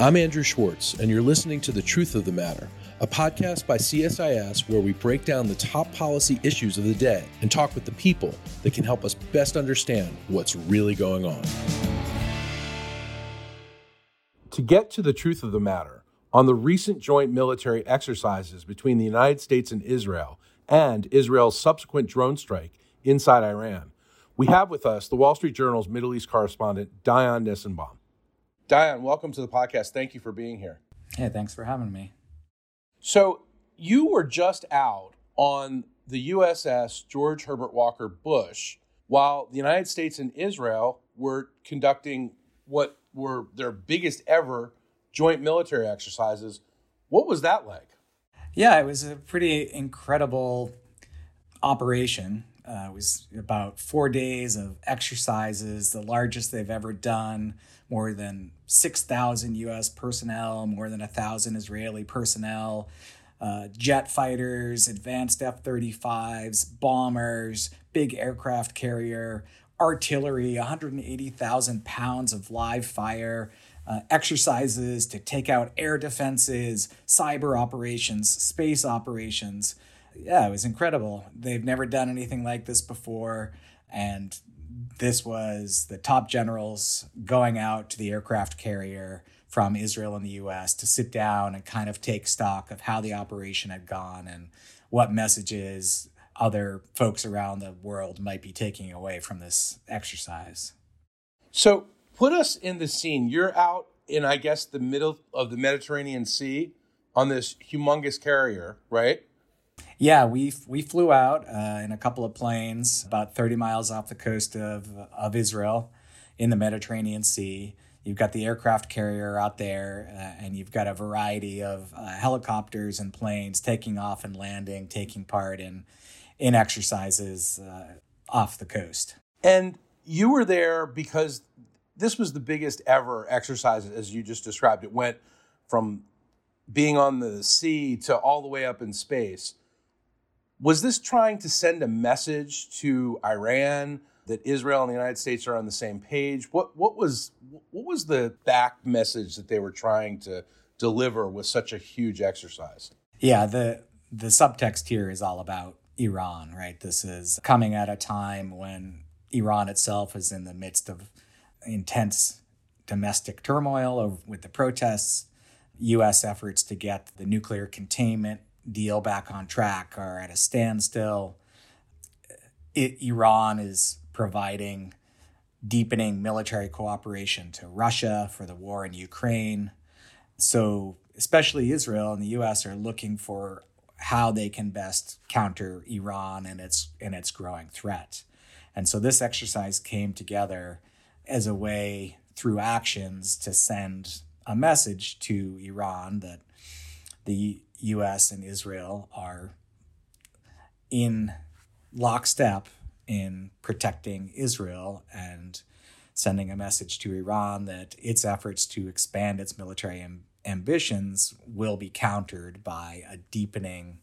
I'm Andrew Schwartz, and you're listening to The Truth of the Matter, a podcast by CSIS where we break down the top policy issues of the day and talk with the people that can help us best understand what's really going on. To get to the truth of the matter, on the recent joint military exercises between the United States and Israel, and Israel's subsequent drone strike inside Iran, we have with us the Wall Street Journal's Middle East correspondent, Dion Nissenbaum. Dion, welcome to the podcast. Thank you for being here. Hey, thanks for having me. So, you were just out on the USS George Herbert Walker Bush while the United States and Israel were conducting what were their biggest ever joint military exercises. What was that like? Yeah, it was a pretty incredible operation. Uh, it was about four days of exercises, the largest they've ever done. More than 6,000 U.S. personnel, more than 1,000 Israeli personnel, uh, jet fighters, advanced F 35s, bombers, big aircraft carrier, artillery, 180,000 pounds of live fire. Uh, exercises to take out air defenses, cyber operations, space operations yeah, it was incredible. They've never done anything like this before. And this was the top generals going out to the aircraft carrier from Israel and the US to sit down and kind of take stock of how the operation had gone and what messages other folks around the world might be taking away from this exercise. So, put us in the scene. You're out in, I guess, the middle of the Mediterranean Sea on this humongous carrier, right? Yeah, we we flew out uh, in a couple of planes about 30 miles off the coast of of Israel in the Mediterranean Sea. You've got the aircraft carrier out there, uh, and you've got a variety of uh, helicopters and planes taking off and landing, taking part in in exercises uh, off the coast. And you were there because this was the biggest ever exercise, as you just described. It went from being on the sea to all the way up in space. Was this trying to send a message to Iran that Israel and the United States are on the same page? What what was what was the back message that they were trying to deliver with such a huge exercise? Yeah, the the subtext here is all about Iran, right? This is coming at a time when Iran itself is in the midst of intense domestic turmoil with the protests, U.S. efforts to get the nuclear containment deal back on track are at a standstill. It, Iran is providing deepening military cooperation to Russia for the war in Ukraine. So, especially Israel and the US are looking for how they can best counter Iran and its and its growing threat. And so this exercise came together as a way through actions to send a message to Iran that the US and Israel are in lockstep in protecting Israel and sending a message to Iran that its efforts to expand its military am- ambitions will be countered by a deepening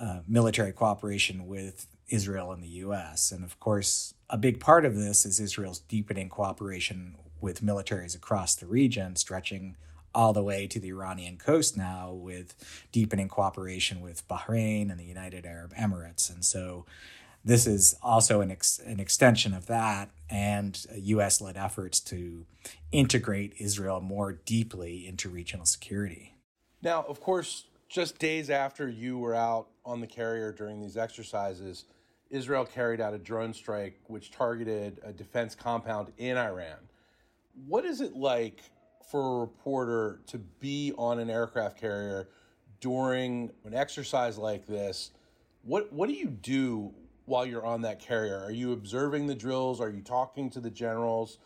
uh, military cooperation with Israel and the US. And of course, a big part of this is Israel's deepening cooperation with militaries across the region, stretching all the way to the Iranian coast now with deepening cooperation with Bahrain and the United Arab Emirates. And so this is also an, ex- an extension of that and US led efforts to integrate Israel more deeply into regional security. Now, of course, just days after you were out on the carrier during these exercises, Israel carried out a drone strike which targeted a defense compound in Iran. What is it like for a reporter to be on an aircraft carrier during an exercise like this? What what do you do while you're on that carrier? Are you observing the drills? Are you talking to the generals?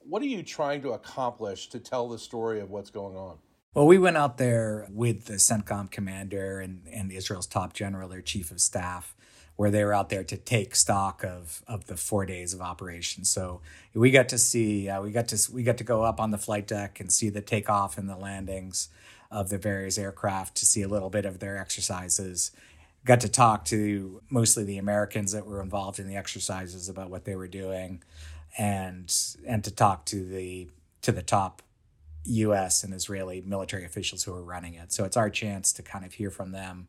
What are you trying to accomplish to tell the story of what's going on? Well, we went out there with the CENTCOM commander and, and Israel's top general, their chief of staff, where they were out there to take stock of of the four days of operation. So we got to see, uh, we got to we got to go up on the flight deck and see the takeoff and the landings of the various aircraft to see a little bit of their exercises. Got to talk to mostly the Americans that were involved in the exercises about what they were doing, and and to talk to the to the top U.S. and Israeli military officials who are running it. So it's our chance to kind of hear from them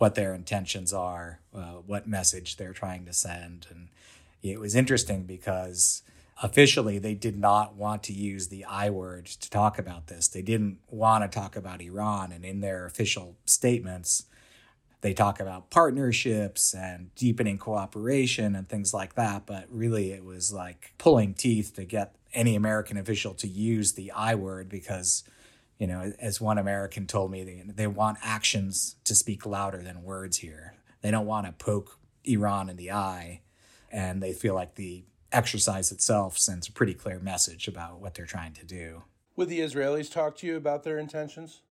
what their intentions are, uh, what message they're trying to send. And it was interesting because officially they did not want to use the I word to talk about this. They didn't want to talk about Iran. And in their official statements, they talk about partnerships and deepening cooperation and things like that. But really, it was like pulling teeth to get any American official to use the I word because, you know, as one American told me, they, they want actions to speak louder than words here. They don't want to poke Iran in the eye. And they feel like the exercise itself sends a pretty clear message about what they're trying to do. Would the Israelis talk to you about their intentions?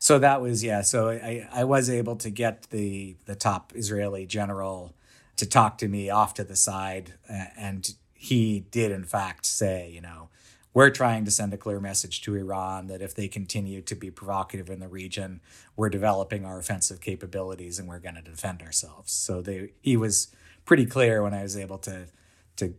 So that was yeah. So I, I was able to get the the top Israeli general to talk to me off to the side, and he did in fact say, you know, we're trying to send a clear message to Iran that if they continue to be provocative in the region, we're developing our offensive capabilities and we're going to defend ourselves. So they he was pretty clear when I was able to to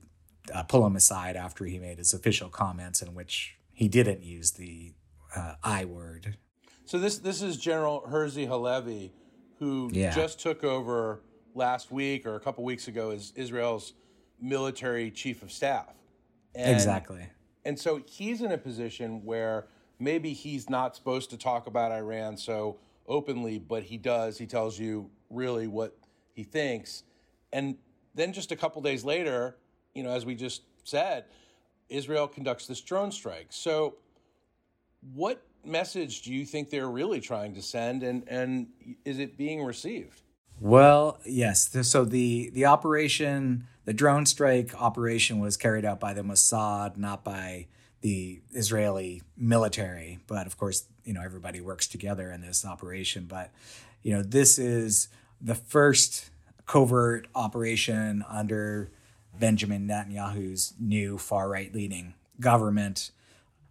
uh, pull him aside after he made his official comments in which he didn't use the uh, I word. So this this is General Herzi Halevi, who yeah. just took over last week or a couple weeks ago as Israel's military chief of staff. And, exactly. And so he's in a position where maybe he's not supposed to talk about Iran so openly, but he does. He tells you really what he thinks. And then just a couple days later, you know, as we just said, Israel conducts this drone strike. So, what message do you think they're really trying to send, and and is it being received? Well, yes. So the the operation, the drone strike operation, was carried out by the Mossad, not by the Israeli military. But of course, you know everybody works together in this operation. But you know this is the first covert operation under Benjamin Netanyahu's new far right leaning government.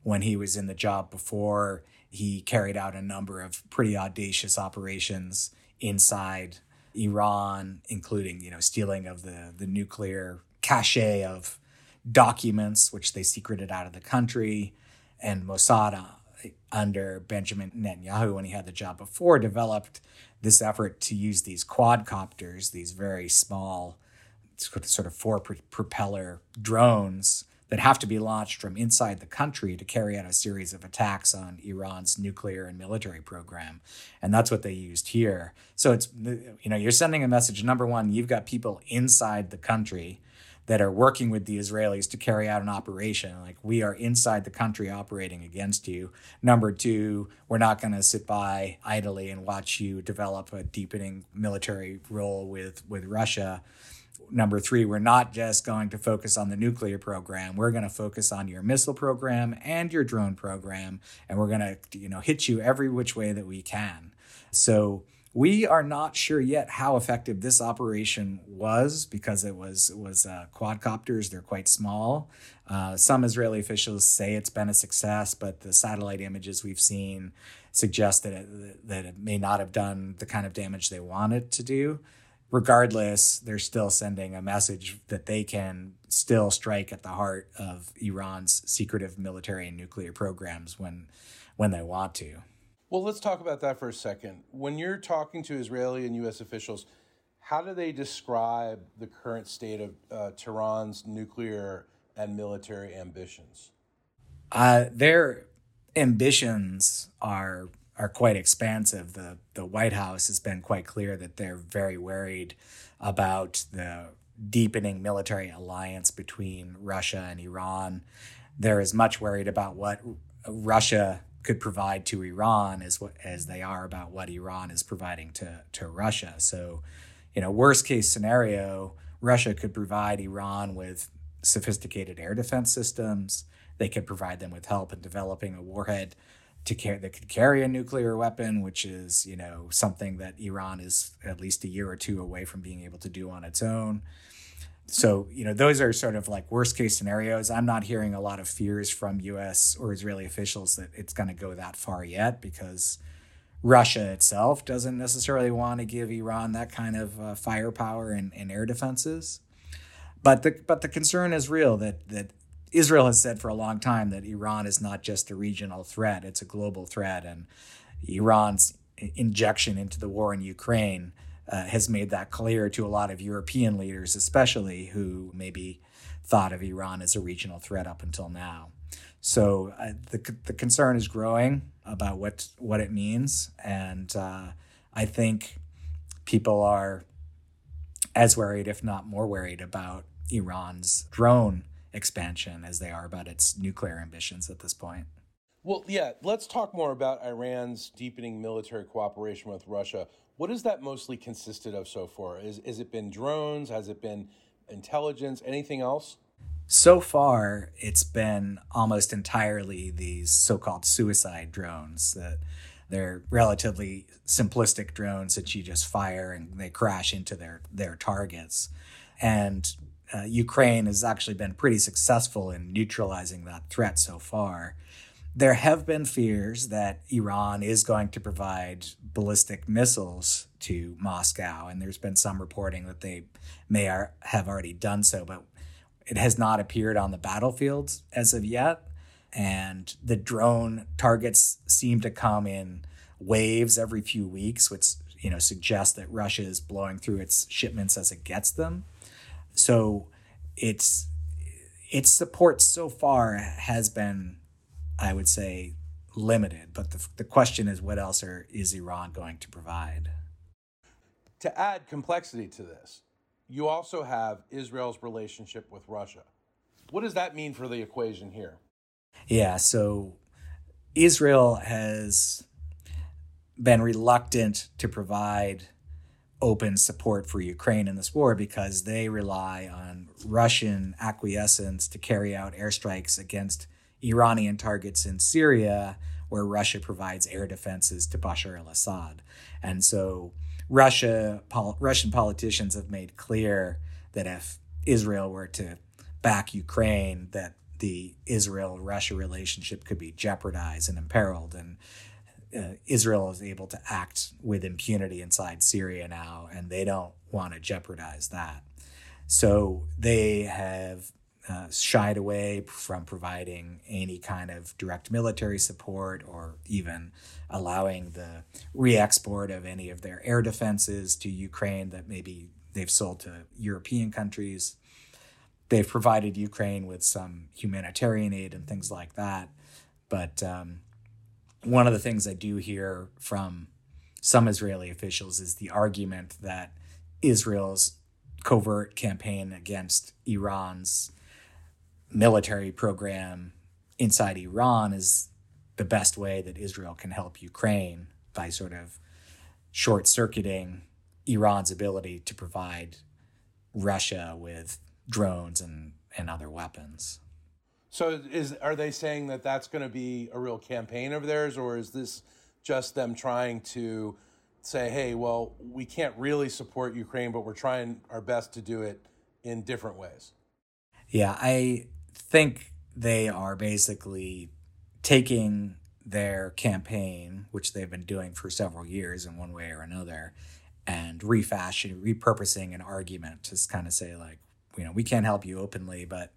When he was in the job before, he carried out a number of pretty audacious operations inside Iran, including you know stealing of the the nuclear cache of documents which they secreted out of the country, and Mossad uh, under Benjamin Netanyahu when he had the job before developed this effort to use these quadcopters, these very small sort of four propeller drones that have to be launched from inside the country to carry out a series of attacks on Iran's nuclear and military program. And that's what they used here. So it's, you know, you're sending a message. Number one, you've got people inside the country that are working with the Israelis to carry out an operation. Like we are inside the country operating against you. Number two, we're not going to sit by idly and watch you develop a deepening military role with with Russia number three, we're not just going to focus on the nuclear program. We're going to focus on your missile program and your drone program, and we're going to, you know, hit you every which way that we can. So we are not sure yet how effective this operation was because it was was uh, quadcopters. They're quite small. Uh, some Israeli officials say it's been a success, but the satellite images we've seen suggest that it, that it may not have done the kind of damage they wanted to do regardless, they're still sending a message that they can still strike at the heart of Iran's secretive military and nuclear programs when when they want to. Well, let's talk about that for a second. When you're talking to Israeli and U.S. officials, how do they describe the current state of uh, Tehran's nuclear and military ambitions? Uh, their ambitions are are quite expansive. The the White House has been quite clear that they're very worried about the deepening military alliance between Russia and Iran. They're as much worried about what Russia could provide to Iran as what as they are about what Iran is providing to to Russia. So, you know, worst case scenario, Russia could provide Iran with sophisticated air defense systems. They could provide them with help in developing a warhead to carry that could carry a nuclear weapon, which is you know something that Iran is at least a year or two away from being able to do on its own. So you know those are sort of like worst case scenarios. I'm not hearing a lot of fears from U.S. or Israeli officials that it's going to go that far yet because Russia itself doesn't necessarily want to give Iran that kind of uh, firepower and, and air defenses. But the but the concern is real that that Israel has said for a long time that Iran is not just a regional threat, it's a global threat. And Iran's injection into the war in Ukraine uh, has made that clear to a lot of European leaders, especially who maybe thought of Iran as a regional threat up until now. So uh, the, the concern is growing about what, what it means. And uh, I think people are as worried, if not more worried, about Iran's drone expansion as they are about its nuclear ambitions at this point. Well, yeah, let's talk more about Iran's deepening military cooperation with Russia. What has that mostly consisted of so far? Is, has it been drones? Has it been intelligence? Anything else? So far, it's been almost entirely these so called suicide drones that they're relatively simplistic drones that you just fire and they crash into their, their targets. And uh, Ukraine has actually been pretty successful in neutralizing that threat so far. There have been fears that Iran is going to provide ballistic missiles to Moscow, and there's been some reporting that they may are, have already done so, but it has not appeared on the battlefields as of yet. And the drone targets seem to come in waves every few weeks, which you know suggests that Russia is blowing through its shipments as it gets them. So it's its support so far has been, I would say, limited. But the, the question is, what else are, is Iran going to provide? To add complexity to this, you also have Israel's relationship with Russia. What does that mean for the equation here? Yeah, so Israel has been reluctant to provide open support for Ukraine in this war because they rely on Russian acquiescence to carry out airstrikes against Iranian targets in Syria, where Russia provides air defenses to Bashar al Assad. And so Russia, pol- Russian politicians have made clear that if Israel were to back Ukraine, that the Israel Russia relationship could be jeopardized and imperiled. And uh, Israel is able to act with impunity inside Syria now, and they don't want to jeopardize that. So they have uh, shied away from providing any kind of direct military support or even allowing the re export of any of their air defenses to Ukraine that maybe they've sold to European countries. They've provided Ukraine with some humanitarian aid and things like that. But um, one of the things I do hear from some Israeli officials is the argument that Israel's covert campaign against Iran's military program inside Iran is the best way that Israel can help Ukraine by sort of short circuiting Iran's ability to provide Russia with drones and, and other weapons. So is are they saying that that's going to be a real campaign of theirs, or is this just them trying to say, "Hey, well, we can't really support Ukraine, but we're trying our best to do it in different ways"? Yeah, I think they are basically taking their campaign, which they've been doing for several years in one way or another, and refashioning, repurposing an argument to kind of say like, you know, we can't help you openly, but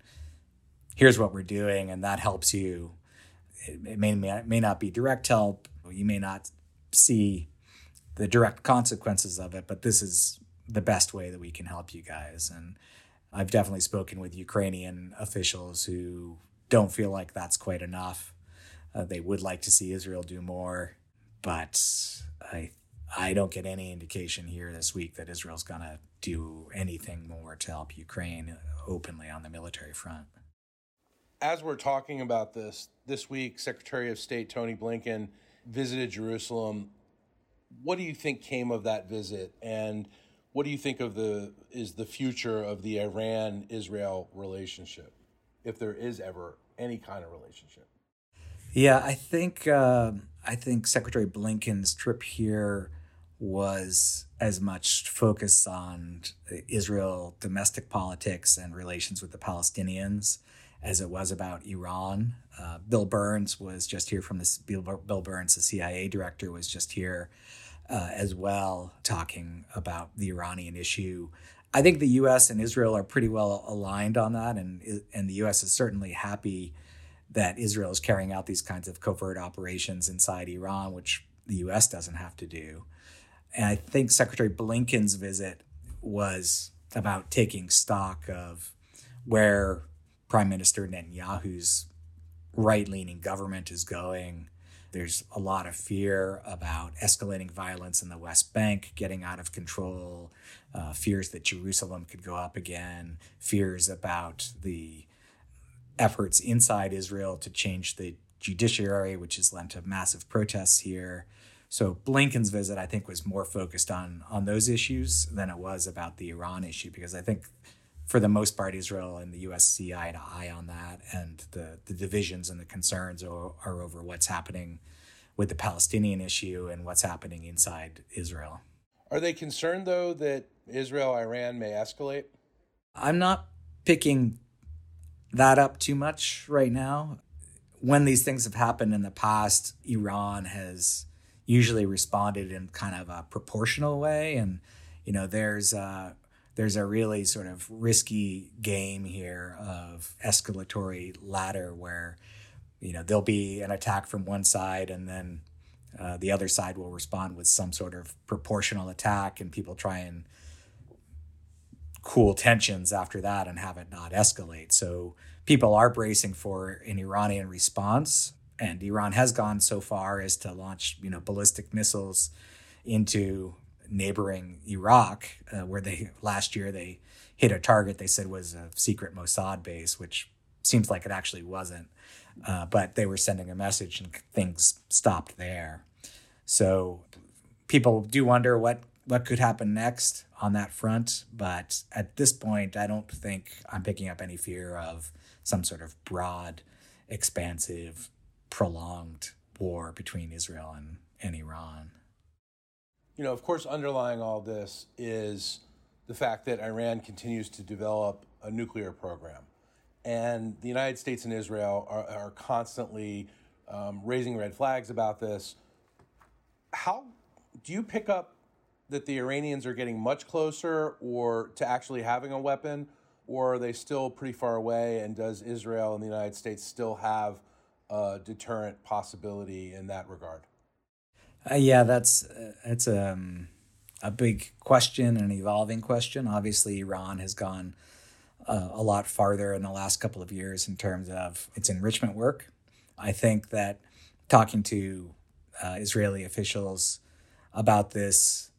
here's what we're doing, and that helps you. It, it may, may not be direct help. You may not see the direct consequences of it, but this is the best way that we can help you guys. And I've definitely spoken with Ukrainian officials who don't feel like that's quite enough. Uh, they would like to see Israel do more, but I I don't get any indication here this week that Israel's going to do anything more to help Ukraine openly on the military front as we're talking about this, this week, Secretary of State Tony Blinken visited Jerusalem. What do you think came of that visit, and what do you think of the is the future of the Iran-Israel relationship, if there is ever any kind of relationship? Yeah, I think uh, I think Secretary Blinken's trip here was as much focused on Israel domestic politics and relations with the Palestinians as it was about Iran. Uh, Bill Burns was just here from this. Bill, Bill Burns, the CIA director, was just here uh, as well, talking about the Iranian issue. I think the U.S. and Israel are pretty well aligned on that, and and the U.S. is certainly happy that Israel is carrying out these kinds of covert operations inside Iran, which the U.S. doesn't have to do. And I think Secretary Blinken's visit was about taking stock of where Prime Minister Netanyahu's right leaning government is going. There's a lot of fear about escalating violence in the West Bank getting out of control, uh, fears that Jerusalem could go up again, fears about the efforts inside Israel to change the judiciary, which has led to massive protests here. So Blinken's visit, I think, was more focused on on those issues than it was about the Iran issue, because I think for the most part, Israel and the U.S. see eye to eye on that, and the the divisions and the concerns are, are over what's happening with the Palestinian issue and what's happening inside Israel. Are they concerned though that Israel Iran may escalate? I'm not picking that up too much right now. When these things have happened in the past, Iran has usually responded in kind of a proportional way, and you know there's a, there's a really sort of risky game here of escalatory ladder where you know there'll be an attack from one side and then uh, the other side will respond with some sort of proportional attack and people try and cool tensions after that and have it not escalate. So people are bracing for an Iranian response, and Iran has gone so far as to launch, you know, ballistic missiles into neighboring Iraq, uh, where they last year they hit a target they said was a secret Mossad base, which seems like it actually wasn't. Uh, but they were sending a message, and things stopped there. So people do wonder what what could happen next on that front. But at this point, I don't think I'm picking up any fear of some sort of broad, expansive, prolonged war between Israel and, and Iran. You know, of course, underlying all this is the fact that Iran continues to develop a nuclear program. And the United States and Israel are, are constantly um, raising red flags about this. How do you pick up that the Iranians are getting much closer or to actually having a weapon, or are they still pretty far away? And does Israel and the United States still have a deterrent possibility in that regard? Uh, yeah, that's it's um, a big question, an evolving question. Obviously, Iran has gone uh, a lot farther in the last couple of years in terms of its enrichment work. I think that talking to uh, Israeli officials about this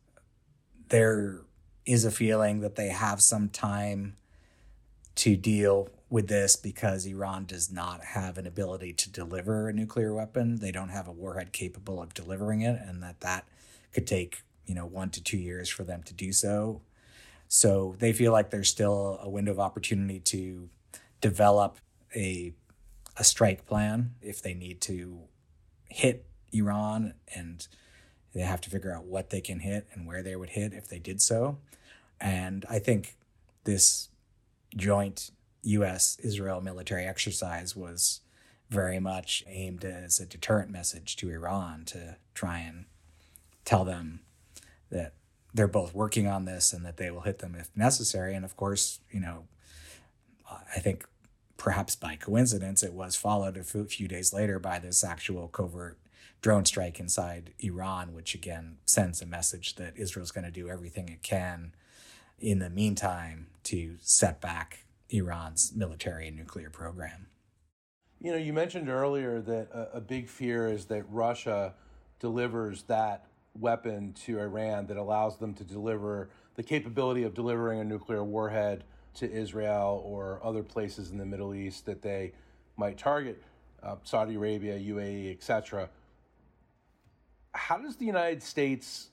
there is a feeling that they have some time to deal with this because Iran does not have an ability to deliver a nuclear weapon. They don't have a warhead capable of delivering it, and that that could take you know one to two years for them to do so. So they feel like there's still a window of opportunity to develop a a strike plan if they need to hit Iran and they have to figure out what they can hit and where they would hit if they did so. And I think this joint US Israel military exercise was very much aimed as a deterrent message to Iran to try and tell them that they're both working on this and that they will hit them if necessary. And of course, you know, I think perhaps by coincidence, it was followed a few days later by this actual covert drone strike inside Iran, which again sends a message that Israel's going to do everything it can in the meantime to set back Iran's military and nuclear program. You know, you mentioned earlier that a, a big fear is that Russia delivers that weapon to Iran that allows them to deliver the capability of delivering a nuclear warhead to Israel or other places in the Middle East that they might target, uh, Saudi Arabia, UAE, etc how does the United States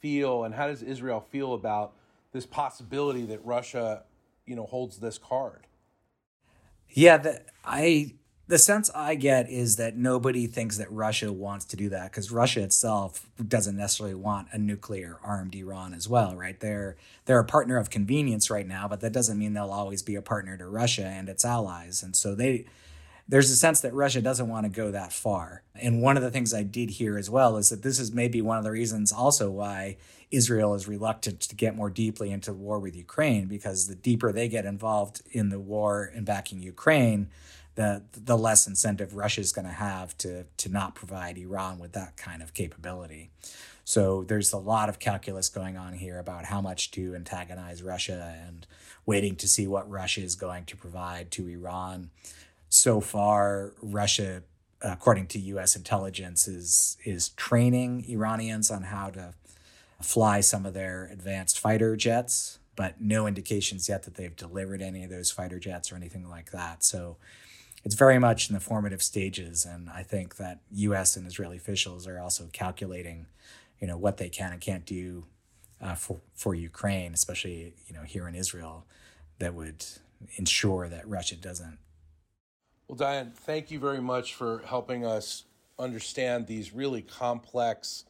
feel and how does Israel feel about this possibility that Russia, you know, holds this card? Yeah, the, I the sense I get is that nobody thinks that Russia wants to do that because Russia itself doesn't necessarily want a nuclear armed Iran as well, right? They're they're a partner of convenience right now, but that doesn't mean they'll always be a partner to Russia and its allies. And so they there's a sense that Russia doesn't want to go that far. And one of the things I did hear as well is that this is maybe one of the reasons also why Israel is reluctant to get more deeply into war with Ukraine, because the deeper they get involved in the war and backing Ukraine, the the less incentive Russia is going to have to to not provide Iran with that kind of capability. So there's a lot of calculus going on here about how much to antagonize Russia and waiting to see what Russia is going to provide to Iran. So far, Russia, according to U.S. intelligence, is is training Iranians on how to fly some of their advanced fighter jets, but no indications yet that they've delivered any of those fighter jets or anything like that. So it's very much in the formative stages, and I think that U.S. and Israeli officials are also calculating, you know, what they can and can't do uh, for for Ukraine, especially you know here in Israel, that would ensure that Russia doesn't. Well, Dion, thank you very much for helping us understand these really complex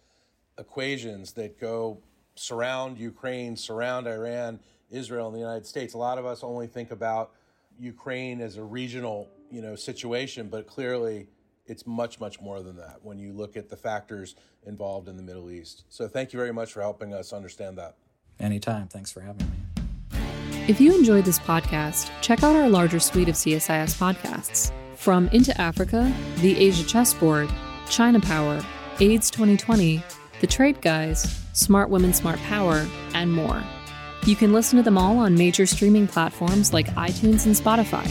equations that go surround Ukraine, surround Iran, Israel, and the United States. A lot of us only think about Ukraine as a regional you know situation, but clearly it's much much more than that when you look at the factors involved in the Middle East. So thank you very much for helping us understand that. Anytime. Thanks for having me. If you enjoyed this podcast, check out our larger suite of CSIS podcasts. From Into Africa, The Asia Chessboard, China Power, AIDS 2020, The Trade Guys, Smart Women, Smart Power, and more. You can listen to them all on major streaming platforms like iTunes and Spotify.